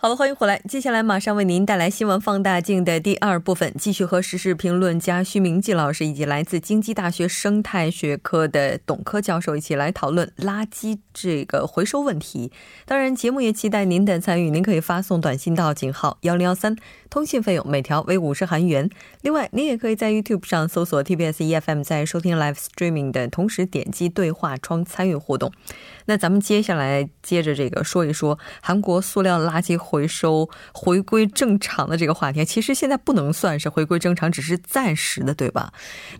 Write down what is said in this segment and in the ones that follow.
好了，欢迎回来。接下来马上为您带来新闻放大镜的第二部分，继续和时事评论家徐明季老师以及来自经济大学生态学科的董科教授一起来讨论垃圾这个回收问题。当然，节目也期待您的参与，您可以发送短信到井号幺零幺三，通信费用每条为五十韩元。另外，您也可以在 YouTube 上搜索 TBS EFM，在收听 Live Streaming 的同时点击对话窗参与互动。那咱们接下来接着这个说一说韩国塑料垃圾回收回归正常的这个话题。其实现在不能算是回归正常，只是暂时的，对吧？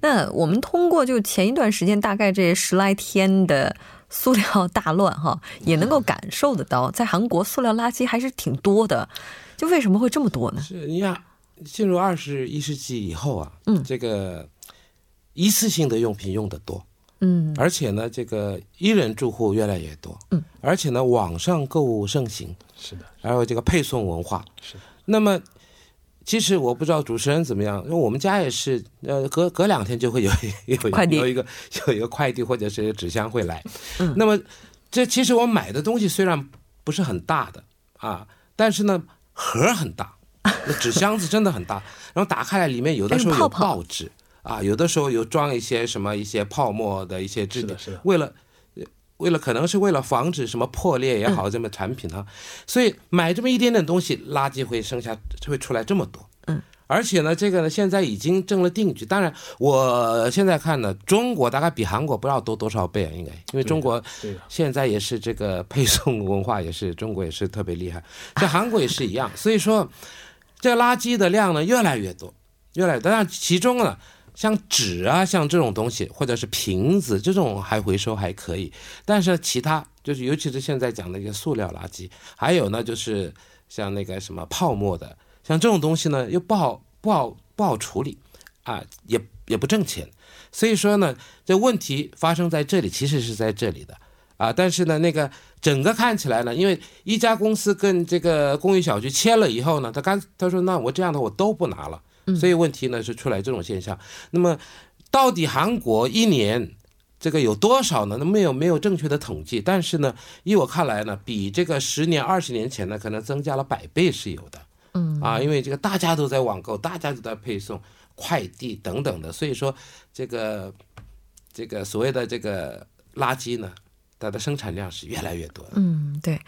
那我们通过就前一段时间大概这十来天的塑料 大乱哈，也能够感受得到，在韩国塑料垃圾还是挺多的。就为什么会这么多呢？是你看，进入二十一世纪以后啊，嗯，这个一次性的用品用的多。嗯，而且呢，这个一人住户越来越多，嗯，而且呢，网上购物盛行，是的，还有这个配送文化，是。那么，其实我不知道主持人怎么样，因为我们家也是，呃，隔隔两天就会有 有快递，有一个有一个快递或者是纸箱会来。嗯，那么这其实我买的东西虽然不是很大的啊，但是呢，盒很大，那纸箱子真的很大，然后打开来里面有的时候有报纸。啊，有的时候有装一些什么一些泡沫的一些质地，为了为了可能是为了防止什么破裂也好，这么产品啊，所以买这么一点点东西，垃圾会剩下会出来这么多。嗯，而且呢，这个呢现在已经正了定局。当然，我现在看呢，中国大概比韩国不知道多多少倍啊，应该，因为中国现在也是这个配送文化也是中国也是特别厉害，在韩国也是一样。所以说，这垃圾的量呢越来越多，越来越多。但其中呢。像纸啊，像这种东西，或者是瓶子，这种还回收还可以。但是其他，就是尤其是现在讲的一个塑料垃圾，还有呢，就是像那个什么泡沫的，像这种东西呢，又不好不好不好处理，啊，也也不挣钱。所以说呢，这问题发生在这里，其实是在这里的啊。但是呢，那个整个看起来呢，因为一家公司跟这个公寓小区签了以后呢，他刚他说那我这样的我都不拿了。所以问题呢是出来这种现象。那么，到底韩国一年这个有多少呢？那没有没有正确的统计。但是呢，依我看来呢，比这个十年、二十年前呢，可能增加了百倍是有的。嗯啊，因为这个大家都在网购，大家都在配送快递等等的，所以说这个这个所谓的这个垃圾呢。它的生产量是越来越多的。嗯，对。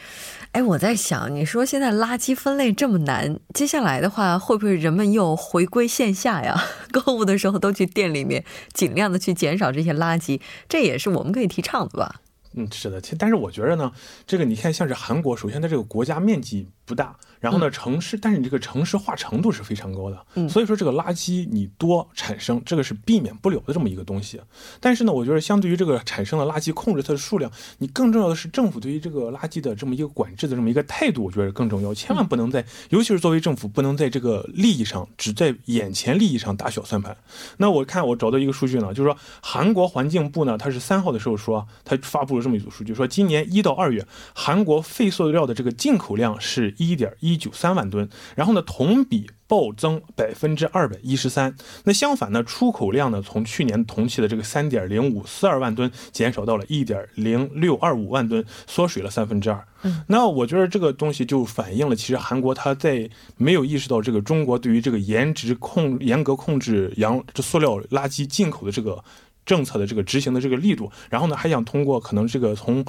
哎，我在想，你说现在垃圾分类这么难，接下来的话，会不会人们又回归线下呀？购物的时候都去店里面，尽量的去减少这些垃圾，这也是我们可以提倡的吧？嗯，是的。其实，但是我觉得呢，这个你看，像是韩国，首先它这个国家面积不大。然后呢，城市，但是你这个城市化程度是非常高的，嗯，所以说这个垃圾你多产生，这个是避免不了的这么一个东西。但是呢，我觉得相对于这个产生的垃圾控制它的数量，你更重要的是政府对于这个垃圾的这么一个管制的这么一个态度，我觉得更重要。千万不能在，尤其是作为政府，不能在这个利益上只在眼前利益上打小算盘。那我看我找到一个数据呢，就是说韩国环境部呢，它是三号的时候说，它发布了这么一组数据，说今年一到二月，韩国废塑料的这个进口量是一点一。一九三万吨，然后呢，同比暴增百分之二百一十三。那相反呢，出口量呢，从去年同期的这个三点零五四二万吨，减少到了一点零六二五万吨，缩水了三分之二。嗯，那我觉得这个东西就反映了，其实韩国它在没有意识到这个中国对于这个颜值控严格控制洋这塑料垃圾进口的这个政策的这个执行的这个力度，然后呢，还想通过可能这个从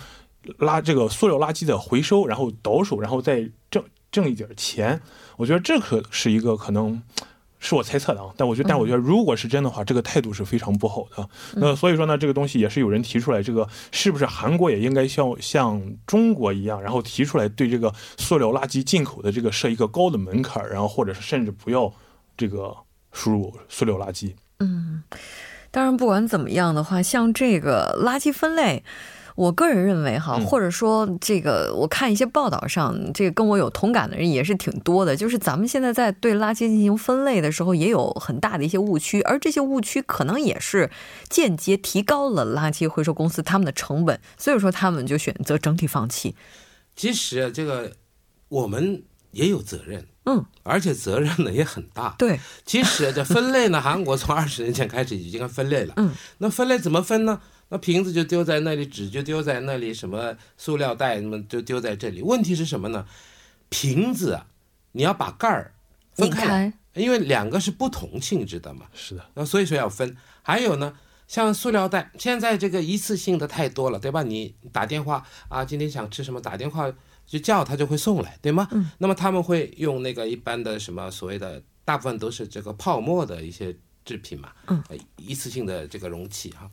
垃这个塑料垃圾的回收，然后倒手，然后再挣。挣一点钱，我觉得这可是一个可能是我猜测的啊。但我觉得，但我觉得，如果是真的话，这个态度是非常不好的。那所以说呢，这个东西也是有人提出来，这个是不是韩国也应该像像中国一样，然后提出来对这个塑料垃圾进口的这个设一个高的门槛，然后或者是甚至不要这个输入塑料垃圾。嗯，当然，不管怎么样的话，像这个垃圾分类。我个人认为哈，或者说这个，我看一些报道上，这个跟我有同感的人也是挺多的。就是咱们现在在对垃圾进行分类的时候，也有很大的一些误区，而这些误区可能也是间接提高了垃圾回收公司他们的成本，所以说他们就选择整体放弃。其实这个我们也有责任，嗯，而且责任呢也很大。对，其实这分类呢，韩国从二十年前开始已经分类了。嗯，那分类怎么分呢？那瓶子就丢在那里，纸就丢在那里，什么塑料袋什么就丢在这里。问题是什么呢？瓶子啊，你要把盖儿分开，因为两个是不同性质的嘛。是的。那所以说要分。还有呢，像塑料袋，现在这个一次性的太多了，对吧？你打电话啊，今天想吃什么，打电话就叫他就会送来，对吗？嗯。那么他们会用那个一般的什么所谓的，大部分都是这个泡沫的一些制品嘛。嗯。一次性的这个容器哈。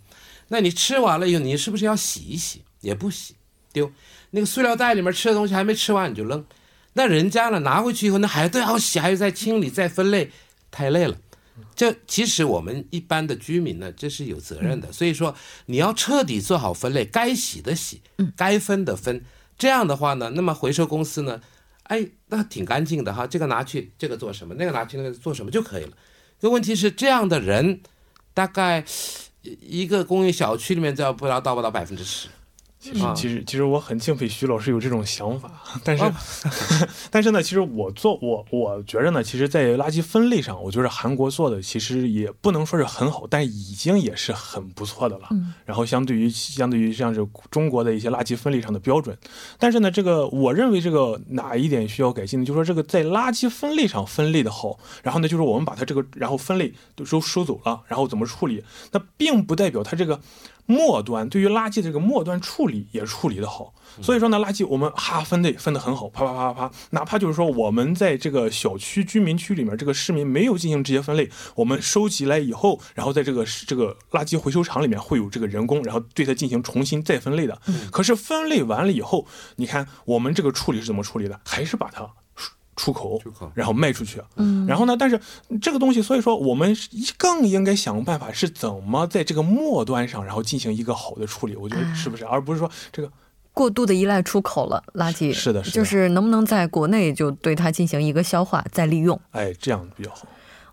那你吃完了以后，你是不是要洗一洗？也不洗，丢那个塑料袋里面吃的东西还没吃完你就扔，那人家呢拿回去以后，那还都要洗，还要再清理、再分类，太累了。这其实我们一般的居民呢，这是有责任的。所以说你要彻底做好分类，该洗的洗，该分的分。这样的话呢，那么回收公司呢，哎，那挺干净的哈。这个拿去这个做什么？那个拿去那个做什么就可以了。这问题是这样的人，大概。一个公寓小区里面，这不知道到不到百分之十。其实，其实，其实我很敬佩徐老师有这种想法，但是，但是呢，其实我做我，我觉着呢，其实，在垃圾分类上，我觉得韩国做的其实也不能说是很好，但已经也是很不错的了。然后，相对于相对于像是中国的一些垃圾分类上的标准，但是呢，这个我认为这个哪一点需要改进呢？就说这个在垃圾分类上分类的好，然后呢，就是我们把它这个然后分类都收收走了，然后怎么处理？那并不代表它这个。末端对于垃圾的这个末端处理也处理的好，所以说呢，垃圾我们哈分类分得很好，啪啪啪啪啪，哪怕就是说我们在这个小区居民区里面，这个市民没有进行直接分类，我们收集来以后，然后在这个这个垃圾回收厂里面会有这个人工，然后对它进行重新再分类的。可是分类完了以后，你看我们这个处理是怎么处理的？还是把它。出口，然后卖出去，嗯，然后呢？但是这个东西，所以说我们更应该想办法是怎么在这个末端上，然后进行一个好的处理。我觉得是不是？而不是说这个过度的依赖出口了垃圾，是的，就是能不能在国内就对它进行一个消化再利用？哎，这样比较好。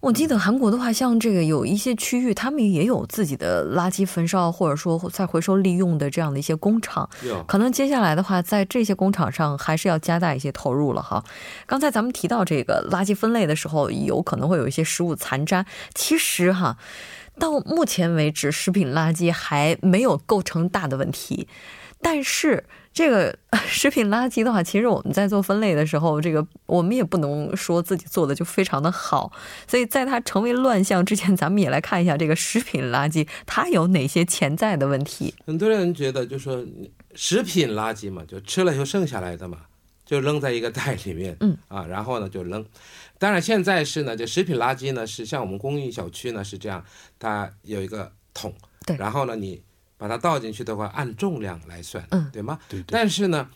我记得韩国的话，像这个有一些区域，他们也有自己的垃圾焚烧或者说再回收利用的这样的一些工厂。可能接下来的话，在这些工厂上还是要加大一些投入了哈。刚才咱们提到这个垃圾分类的时候，有可能会有一些食物残渣。其实哈，到目前为止，食品垃圾还没有构成大的问题，但是。这个 食品垃圾的话，其实我们在做分类的时候，这个我们也不能说自己做的就非常的好，所以在它成为乱象之前，咱们也来看一下这个食品垃圾它有哪些潜在的问题。很多人觉得就说食品垃圾嘛，就吃了以后剩下来的嘛，就扔在一个袋里面，嗯啊，然后呢就扔。当然现在是呢，这食品垃圾呢是像我们公寓小区呢是这样，它有一个桶，对，然后呢你。把它倒进去的话，按重量来算，嗯，对吗？对。但是呢，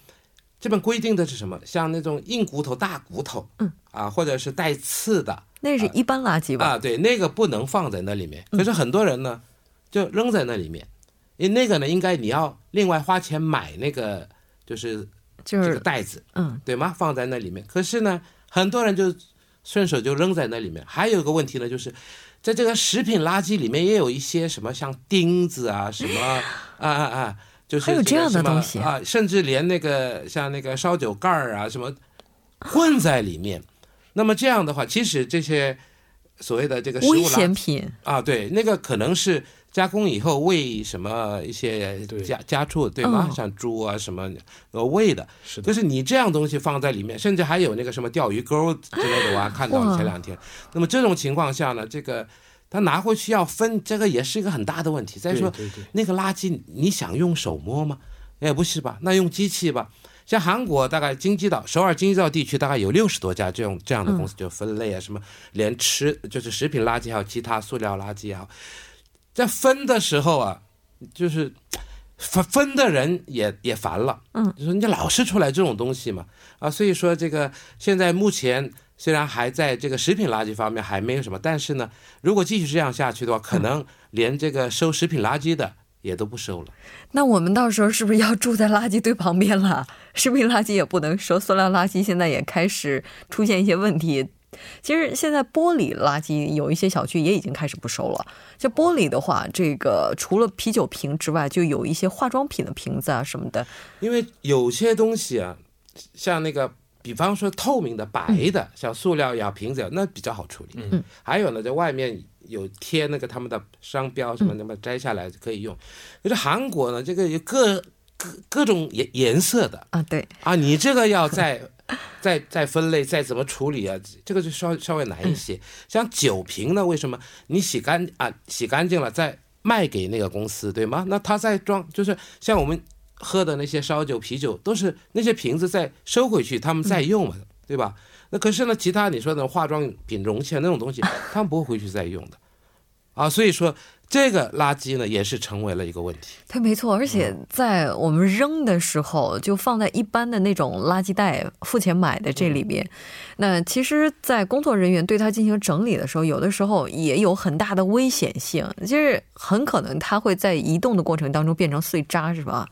这边规定的是什么？像那种硬骨头、大骨头，嗯，啊，或者是带刺的，那是一般垃圾吧？啊，对，那个不能放在那里面。可是很多人呢，就扔在那里面，因为那个呢，应该你要另外花钱买那个，就是就是这个袋子，嗯，对吗？放在那里面。可是呢，很多人就顺手就扔在那里面。还有一个问题呢，就是。在这个食品垃圾里面也有一些什么像钉子啊，什么 啊啊啊，就是还有这样的东西啊，甚至连那个像那个烧酒盖儿啊什么混在里面。那么这样的话，其实这些所谓的这个危险品啊，对，那个可能是。加工以后喂什么一些家家畜对吗？像猪啊什么呃喂的，就是你这样东西放在里面，甚至还有那个什么钓鱼钩之类的，我还 看到前两天。那么这种情况下呢，这个他拿回去要分，这个也是一个很大的问题。再说那个垃圾，你想用手摸吗？也不是吧？那用机器吧。像韩国大概京畿道首尔京畿道地区大概有六十多家这种这样的公司，就分类啊什么，连吃就是食品垃圾还有其他塑料垃圾啊。在分的时候啊，就是分分的人也也烦了，嗯，就说你老是出来这种东西嘛，啊，所以说这个现在目前虽然还在这个食品垃圾方面还没有什么，但是呢，如果继续这样下去的话，可能连这个收食品垃圾的也都不收了。那我们到时候是不是要住在垃圾堆旁边了？食品垃圾也不能收，塑料垃圾现在也开始出现一些问题。其实现在玻璃垃圾有一些小区也已经开始不收了。就玻璃的话，这个除了啤酒瓶之外，就有一些化妆品的瓶子啊什么的。因为有些东西啊，像那个，比方说透明的白的，像塑料呀瓶子，那比较好处理。嗯。还有呢，在外面有贴那个他们的商标什么，那么摘下来可以用。可是韩国呢，这个有各各各种颜颜色的啊，对啊，你这个要在。再再分类，再怎么处理啊？这个就稍稍微难一些。像酒瓶呢，为什么你洗干啊洗干净了再卖给那个公司，对吗？那他再装，就是像我们喝的那些烧酒、啤酒，都是那些瓶子再收回去，他们再用嘛，对吧？那可是呢，其他你说的化妆品容器那种东西，他们不会回去再用的啊。所以说。这个垃圾呢，也是成为了一个问题。它，没错，而且在我们扔的时候，就放在一般的那种垃圾袋，付钱买的这里边。那其实，在工作人员对它进行整理的时候，有的时候也有很大的危险性，就是很可能它会在移动的过程当中变成碎渣，是吧？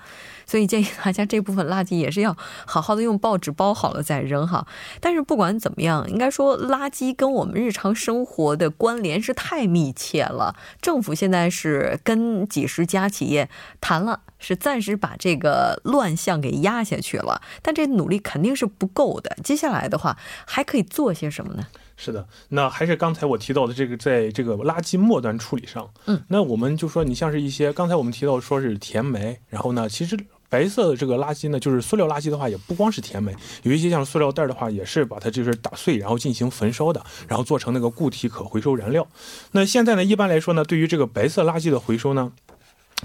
所以建议大家这部分垃圾也是要好好的用报纸包好了再扔哈。但是不管怎么样，应该说垃圾跟我们日常生活的关联是太密切了。政府现在是跟几十家企业谈了，是暂时把这个乱象给压下去了。但这努力肯定是不够的。接下来的话还可以做些什么呢？是的，那还是刚才我提到的这个，在这个垃圾末端处理上，嗯，那我们就说你像是一些刚才我们提到说是填煤，然后呢，其实。白色的这个垃圾呢，就是塑料垃圾的话，也不光是填埋，有一些像塑料袋的话，也是把它就是打碎，然后进行焚烧的，然后做成那个固体可回收燃料。那现在呢，一般来说呢，对于这个白色垃圾的回收呢，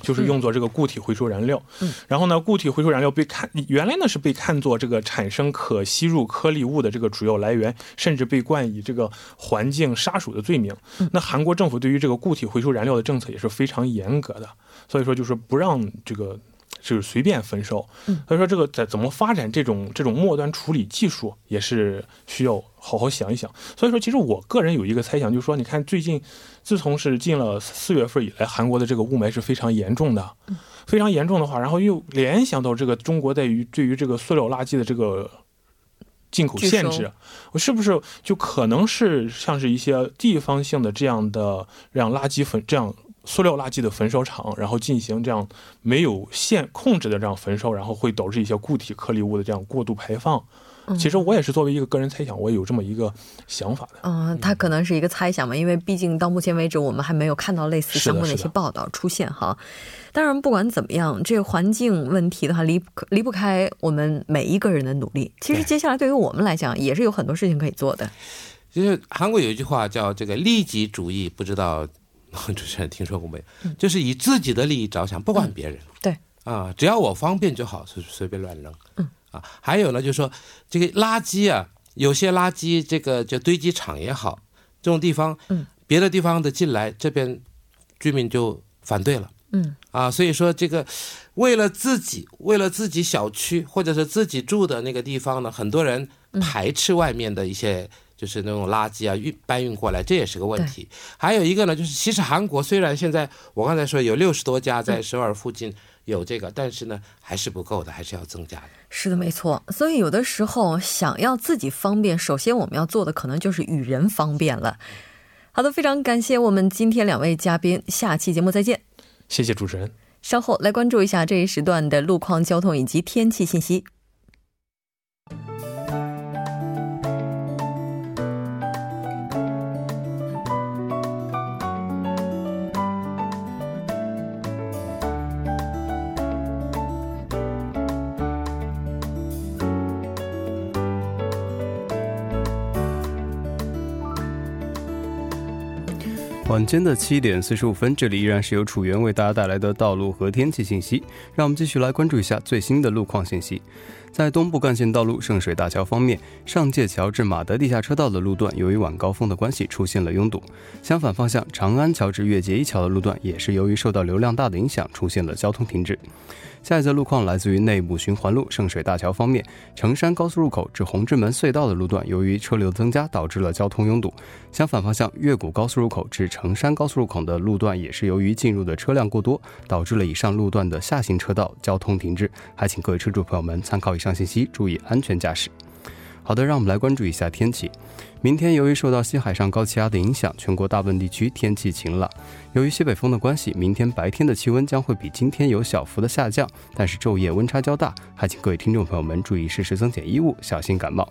就是用作这个固体回收燃料。嗯。然后呢，固体回收燃料被看原来呢是被看作这个产生可吸入颗粒物的这个主要来源，甚至被冠以这个环境杀手的罪名。那韩国政府对于这个固体回收燃料的政策也是非常严格的，所以说就是不让这个。就是随便焚烧，所以说这个在怎么发展这种这种末端处理技术，也是需要好好想一想。所以说，其实我个人有一个猜想，就是说，你看最近，自从是进了四月份以来，韩国的这个雾霾是非常严重的，非常严重的话，然后又联想到这个中国在于对于这个塑料垃圾的这个进口限制，我是不是就可能是像是一些地方性的这样的让垃圾粉这样。塑料垃圾的焚烧厂，然后进行这样没有限控制的这样焚烧，然后会导致一些固体颗粒物的这样过度排放。其实我也是作为一个个人猜想，我也有这么一个想法的。嗯，它可能是一个猜想嘛，因为毕竟到目前为止，我们还没有看到类似相关的一些报道出现哈。当然，不管怎么样，这个环境问题的话，离离不开我们每一个人的努力。其实接下来对于我们来讲，也是有很多事情可以做的。其实韩国有一句话叫“这个利己主义”，不知道。主持人听说过没有？就是以自己的利益着想，不管别人。对啊，只要我方便就好，随随便乱扔。嗯啊，还有呢，就是说这个垃圾啊，有些垃圾这个就堆积场也好，这种地方，嗯，别的地方的进来，这边居民就反对了。嗯啊，所以说这个为了自己，为了自己小区或者是自己住的那个地方呢，很多人排斥外面的一些。就是那种垃圾啊，运搬运过来，这也是个问题。还有一个呢，就是其实韩国虽然现在我刚才说有六十多家在首尔附近有这个，但是呢还是不够的，还是要增加的。是的，没错。所以有的时候想要自己方便，首先我们要做的可能就是与人方便了。好的，非常感谢我们今天两位嘉宾，下期节目再见。谢谢主持人。稍后来关注一下这一时段的路况、交通以及天气信息。晚间的七点四十五分，这里依然是由楚源为大家带来的道路和天气信息。让我们继续来关注一下最新的路况信息。在东部干线道路圣水大桥方面，上界桥至马德地下车道的路段，由于晚高峰的关系出现了拥堵。相反方向，长安桥至越界一桥的路段，也是由于受到流量大的影响，出现了交通停滞。下一则路况来自于内部循环路圣水大桥方面，成山高速入口至红志门隧道的路段，由于车流增加，导致了交通拥堵。相反方向，越谷高速入口至成山高速入口的路段，也是由于进入的车辆过多，导致了以上路段的下行车道交通停滞。还请各位车主朋友们参考以上信息，注意安全驾驶。好的，让我们来关注一下天气。明天由于受到西海上高气压的影响，全国大部分地区天气晴朗。由于西北风的关系，明天白天的气温将会比今天有小幅的下降，但是昼夜温差较大，还请各位听众朋友们注意适时增减衣物，小心感冒。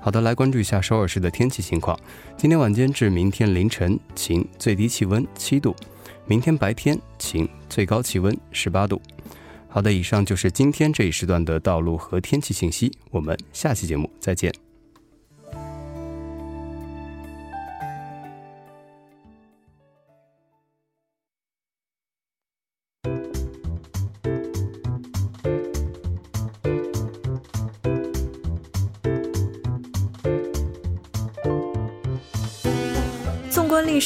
好的，来关注一下首尔市的天气情况。今天晚间至明天凌晨晴，最低气温七度；明天白天晴，最高气温十八度。好的，以上就是今天这一时段的道路和天气信息。我们下期节目再见。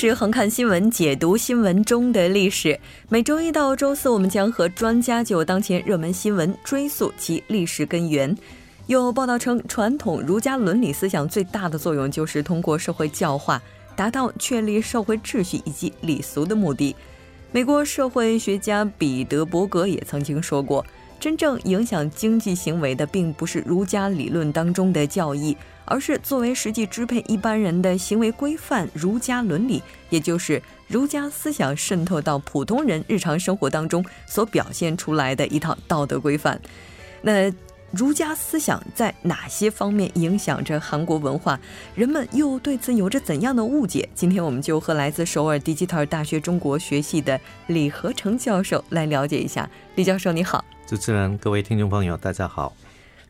是横看新闻，解读新闻中的历史。每周一到周四，我们将和专家就当前热门新闻追溯其历史根源。有报道称，传统儒家伦理思想最大的作用就是通过社会教化，达到确立社会秩序以及礼俗的目的。美国社会学家彼得·伯格也曾经说过。真正影响经济行为的，并不是儒家理论当中的教义，而是作为实际支配一般人的行为规范——儒家伦理，也就是儒家思想渗透到普通人日常生活当中所表现出来的一套道德规范。那儒家思想在哪些方面影响着韩国文化？人们又对此有着怎样的误解？今天我们就和来自首尔 Digital 大学中国学系的李和成教授来了解一下。李教授，你好。主持人，各位听众朋友，大家好！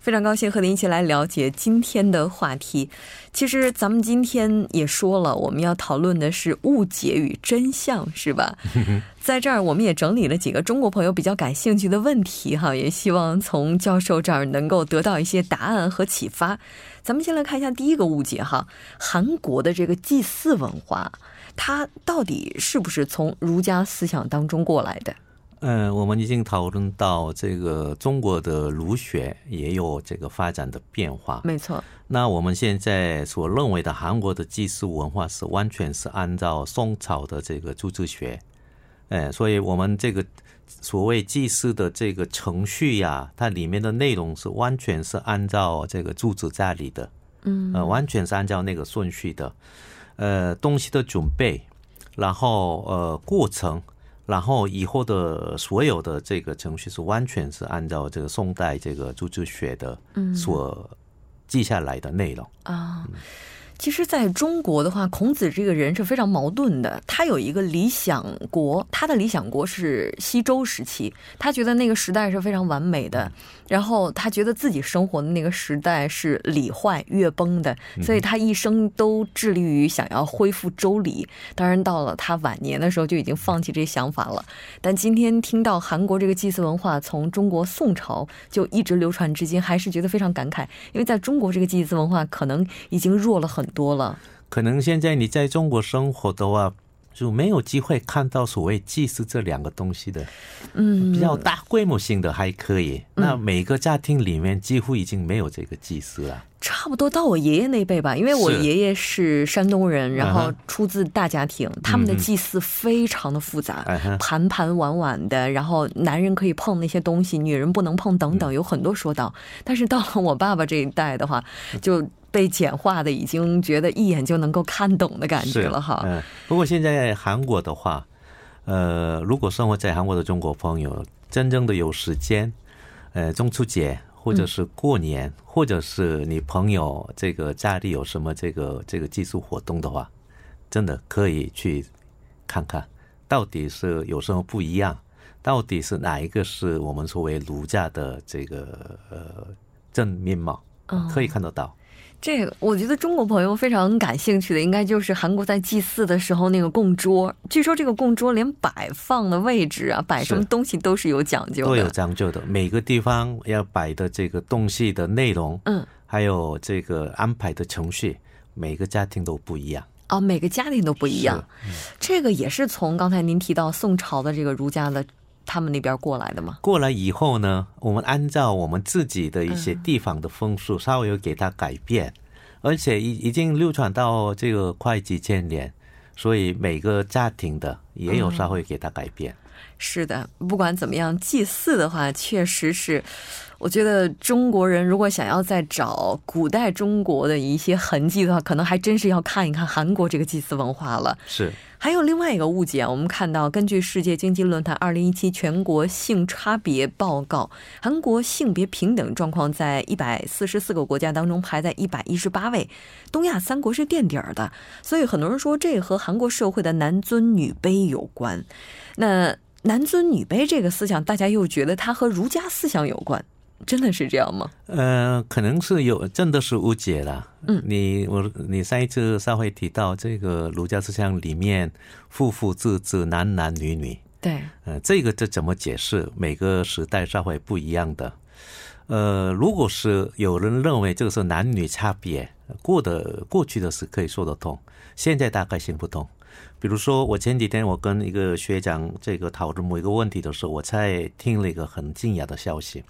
非常高兴和您一起来了解今天的话题。其实咱们今天也说了，我们要讨论的是误解与真相，是吧？在这儿，我们也整理了几个中国朋友比较感兴趣的问题，哈，也希望从教授这儿能够得到一些答案和启发。咱们先来看一下第一个误解，哈，韩国的这个祭祀文化，它到底是不是从儒家思想当中过来的？嗯，我们已经讨论到这个中国的儒学也有这个发展的变化。没错。那我们现在所认为的韩国的祭祀文化是完全是按照宋朝的这个朱子学，哎，所以我们这个所谓祭祀的这个程序呀，它里面的内容是完全是按照这个朱子家里的，嗯，呃，完全是按照那个顺序的，呃，东西的准备，然后呃，过程。然后以后的所有的这个程序是完全是按照这个宋代这个朱子学的嗯所记下来的内容啊。其实，在中国的话，孔子这个人是非常矛盾的。他有一个理想国，他的理想国是西周时期，他觉得那个时代是非常完美的。然后他觉得自己生活的那个时代是礼坏乐崩的，所以他一生都致力于想要恢复周礼。当然，到了他晚年的时候，就已经放弃这想法了。但今天听到韩国这个祭祀文化从中国宋朝就一直流传至今，还是觉得非常感慨，因为在中国这个祭祀文化可能已经弱了很。多了，可能现在你在中国生活的话，就没有机会看到所谓祭祀这两个东西的。嗯，比较大规模性的还可以。那每个家庭里面几乎已经没有这个祭祀了。差不多到我爷爷那辈吧，因为我爷爷是山东人，然后出自大家庭，他们的祭祀非常的复杂，盘盘碗碗的，然后男人可以碰那些东西，女人不能碰，等等，有很多说道。但是到了我爸爸这一代的话，就。被简化的已经觉得一眼就能够看懂的感觉了哈。嗯，不过现在韩国的话，呃，如果生活在韩国的中国朋友真正的有时间，呃，中秋节或者是过年，或者是你朋友这个家里有什么这个这个祭祀活动的话，真的可以去看看，到底是有什么不一样，到底是哪一个是我们所谓儒家的这个呃正面貌，可以看得到。这个我觉得中国朋友非常感兴趣的，应该就是韩国在祭祀的时候那个供桌。据说这个供桌连摆放的位置啊，摆什么东西都是有讲究的，都有讲究的。每个地方要摆的这个东西的内容，嗯，还有这个安排的程序，每个家庭都不一样。啊，每个家庭都不一样。这个也是从刚才您提到宋朝的这个儒家的。他们那边过来的吗？过来以后呢，我们按照我们自己的一些地方的风俗，稍微有给它改变，而且已已经流传到这个快几千年，所以每个家庭的也有稍微给它改变。是的，不管怎么样，祭祀的话，确实是。我觉得中国人如果想要再找古代中国的一些痕迹的话，可能还真是要看一看韩国这个祭祀文化了。是，还有另外一个误解，我们看到，根据世界经济论坛二零一七全国性差别报告，韩国性别平等状况在一百四十四个国家当中排在一百一十八位，东亚三国是垫底儿的。所以很多人说，这和韩国社会的男尊女卑有关。那男尊女卑这个思想，大家又觉得它和儒家思想有关。真的是这样吗？呃，可能是有，真的是误解了。嗯，你我你上一次稍微提到这个儒家思想里面，父父子子，男男女女。对，呃，这个这怎么解释？每个时代稍微不一样的。呃，如果是有人认为这个是男女差别，过的过去的是可以说得通，现在大概行不通。比如说，我前几天我跟一个学长这个讨论某一个问题的时候，我才听了一个很惊讶的消息。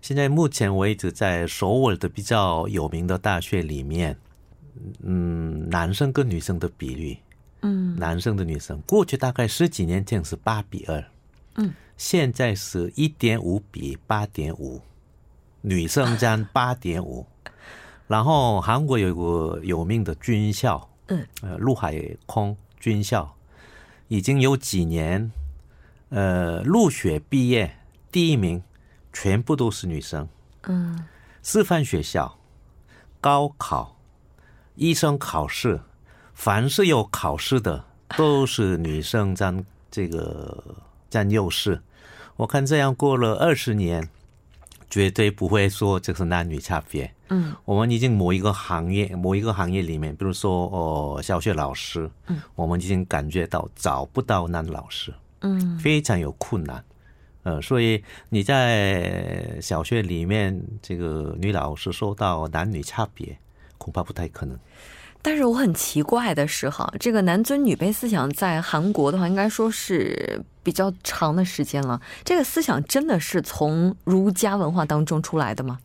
现在目前为止，在首尔的比较有名的大学里面，嗯，男生跟女生的比率，嗯，男生的女生，过去大概十几年前是八比二，嗯，现在是一点五比八点五，女生占八点五。然后韩国有一个有名的军校，嗯，呃，陆海空军校，已经有几年，呃，入学毕业第一名。全部都是女生，嗯，师范学校、高考、医生考试，凡是有考试的，都是女生占这个占优势。我看这样过了二十年，绝对不会说这是男女差别。嗯，我们已经某一个行业，某一个行业里面，比如说哦，小学老师，嗯，我们已经感觉到找不到男老师，嗯，非常有困难。呃，所以你在小学里面，这个女老师说到男女差别，恐怕不太可能。但是我很奇怪的是，哈，这个男尊女卑思想在韩国的话，应该说是比较长的时间了。这个思想真的是从儒家文化当中出来的吗？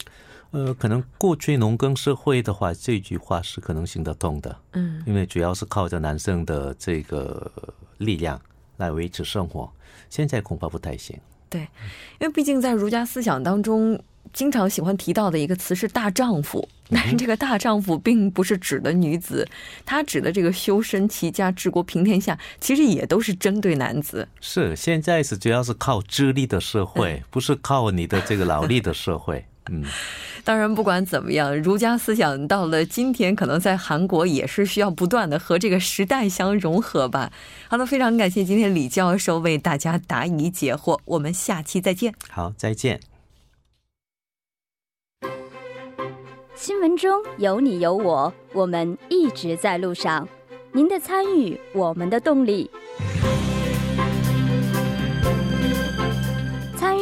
呃，可能过去农耕社会的话，这句话是可能行得通的。嗯，因为主要是靠着男生的这个力量来维持生活，现在恐怕不太行。对，因为毕竟在儒家思想当中，经常喜欢提到的一个词是大丈夫，但是这个大丈夫并不是指的女子，他指的这个修身齐家治国平天下，其实也都是针对男子。是，现在是主要是靠智力的社会，不是靠你的这个劳力的社会。嗯，当然，不管怎么样，儒家思想到了今天，可能在韩国也是需要不断的和这个时代相融合吧。好的，非常感谢今天李教授为大家答疑解惑，我们下期再见。好，再见。新闻中有你有我，我们一直在路上。您的参与，我们的动力。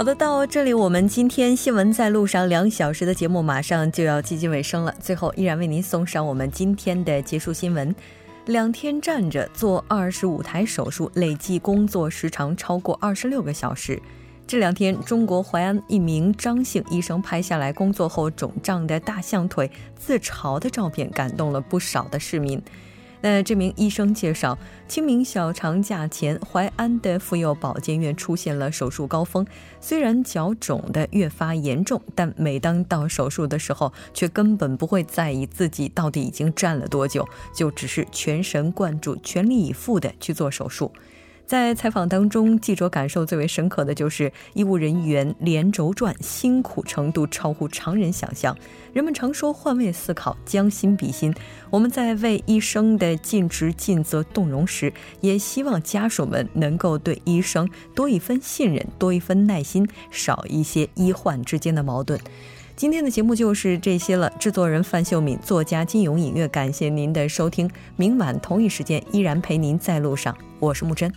好的，到这里我们今天新闻在路上两小时的节目马上就要接近尾声了。最后依然为您送上我们今天的结束新闻：两天站着做二十五台手术，累计工作时长超过二十六个小时。这两天，中国淮安一名张姓医生拍下来工作后肿胀的大象腿自嘲的照片，感动了不少的市民。那这名医生介绍，清明小长假前，淮安的妇幼保健院出现了手术高峰。虽然脚肿的越发严重，但每当到手术的时候，却根本不会在意自己到底已经站了多久，就只是全神贯注、全力以赴的去做手术。在采访当中，记者感受最为深刻的就是医务人员连轴转，辛苦程度超乎常人想象。人们常说换位思考，将心比心。我们在为医生的尽职尽责动容时，也希望家属们能够对医生多一分信任，多一分耐心，少一些医患之间的矛盾。今天的节目就是这些了。制作人范秀敏，作家金勇，音乐，感谢您的收听。明晚同一时间依然陪您在路上，我是木真。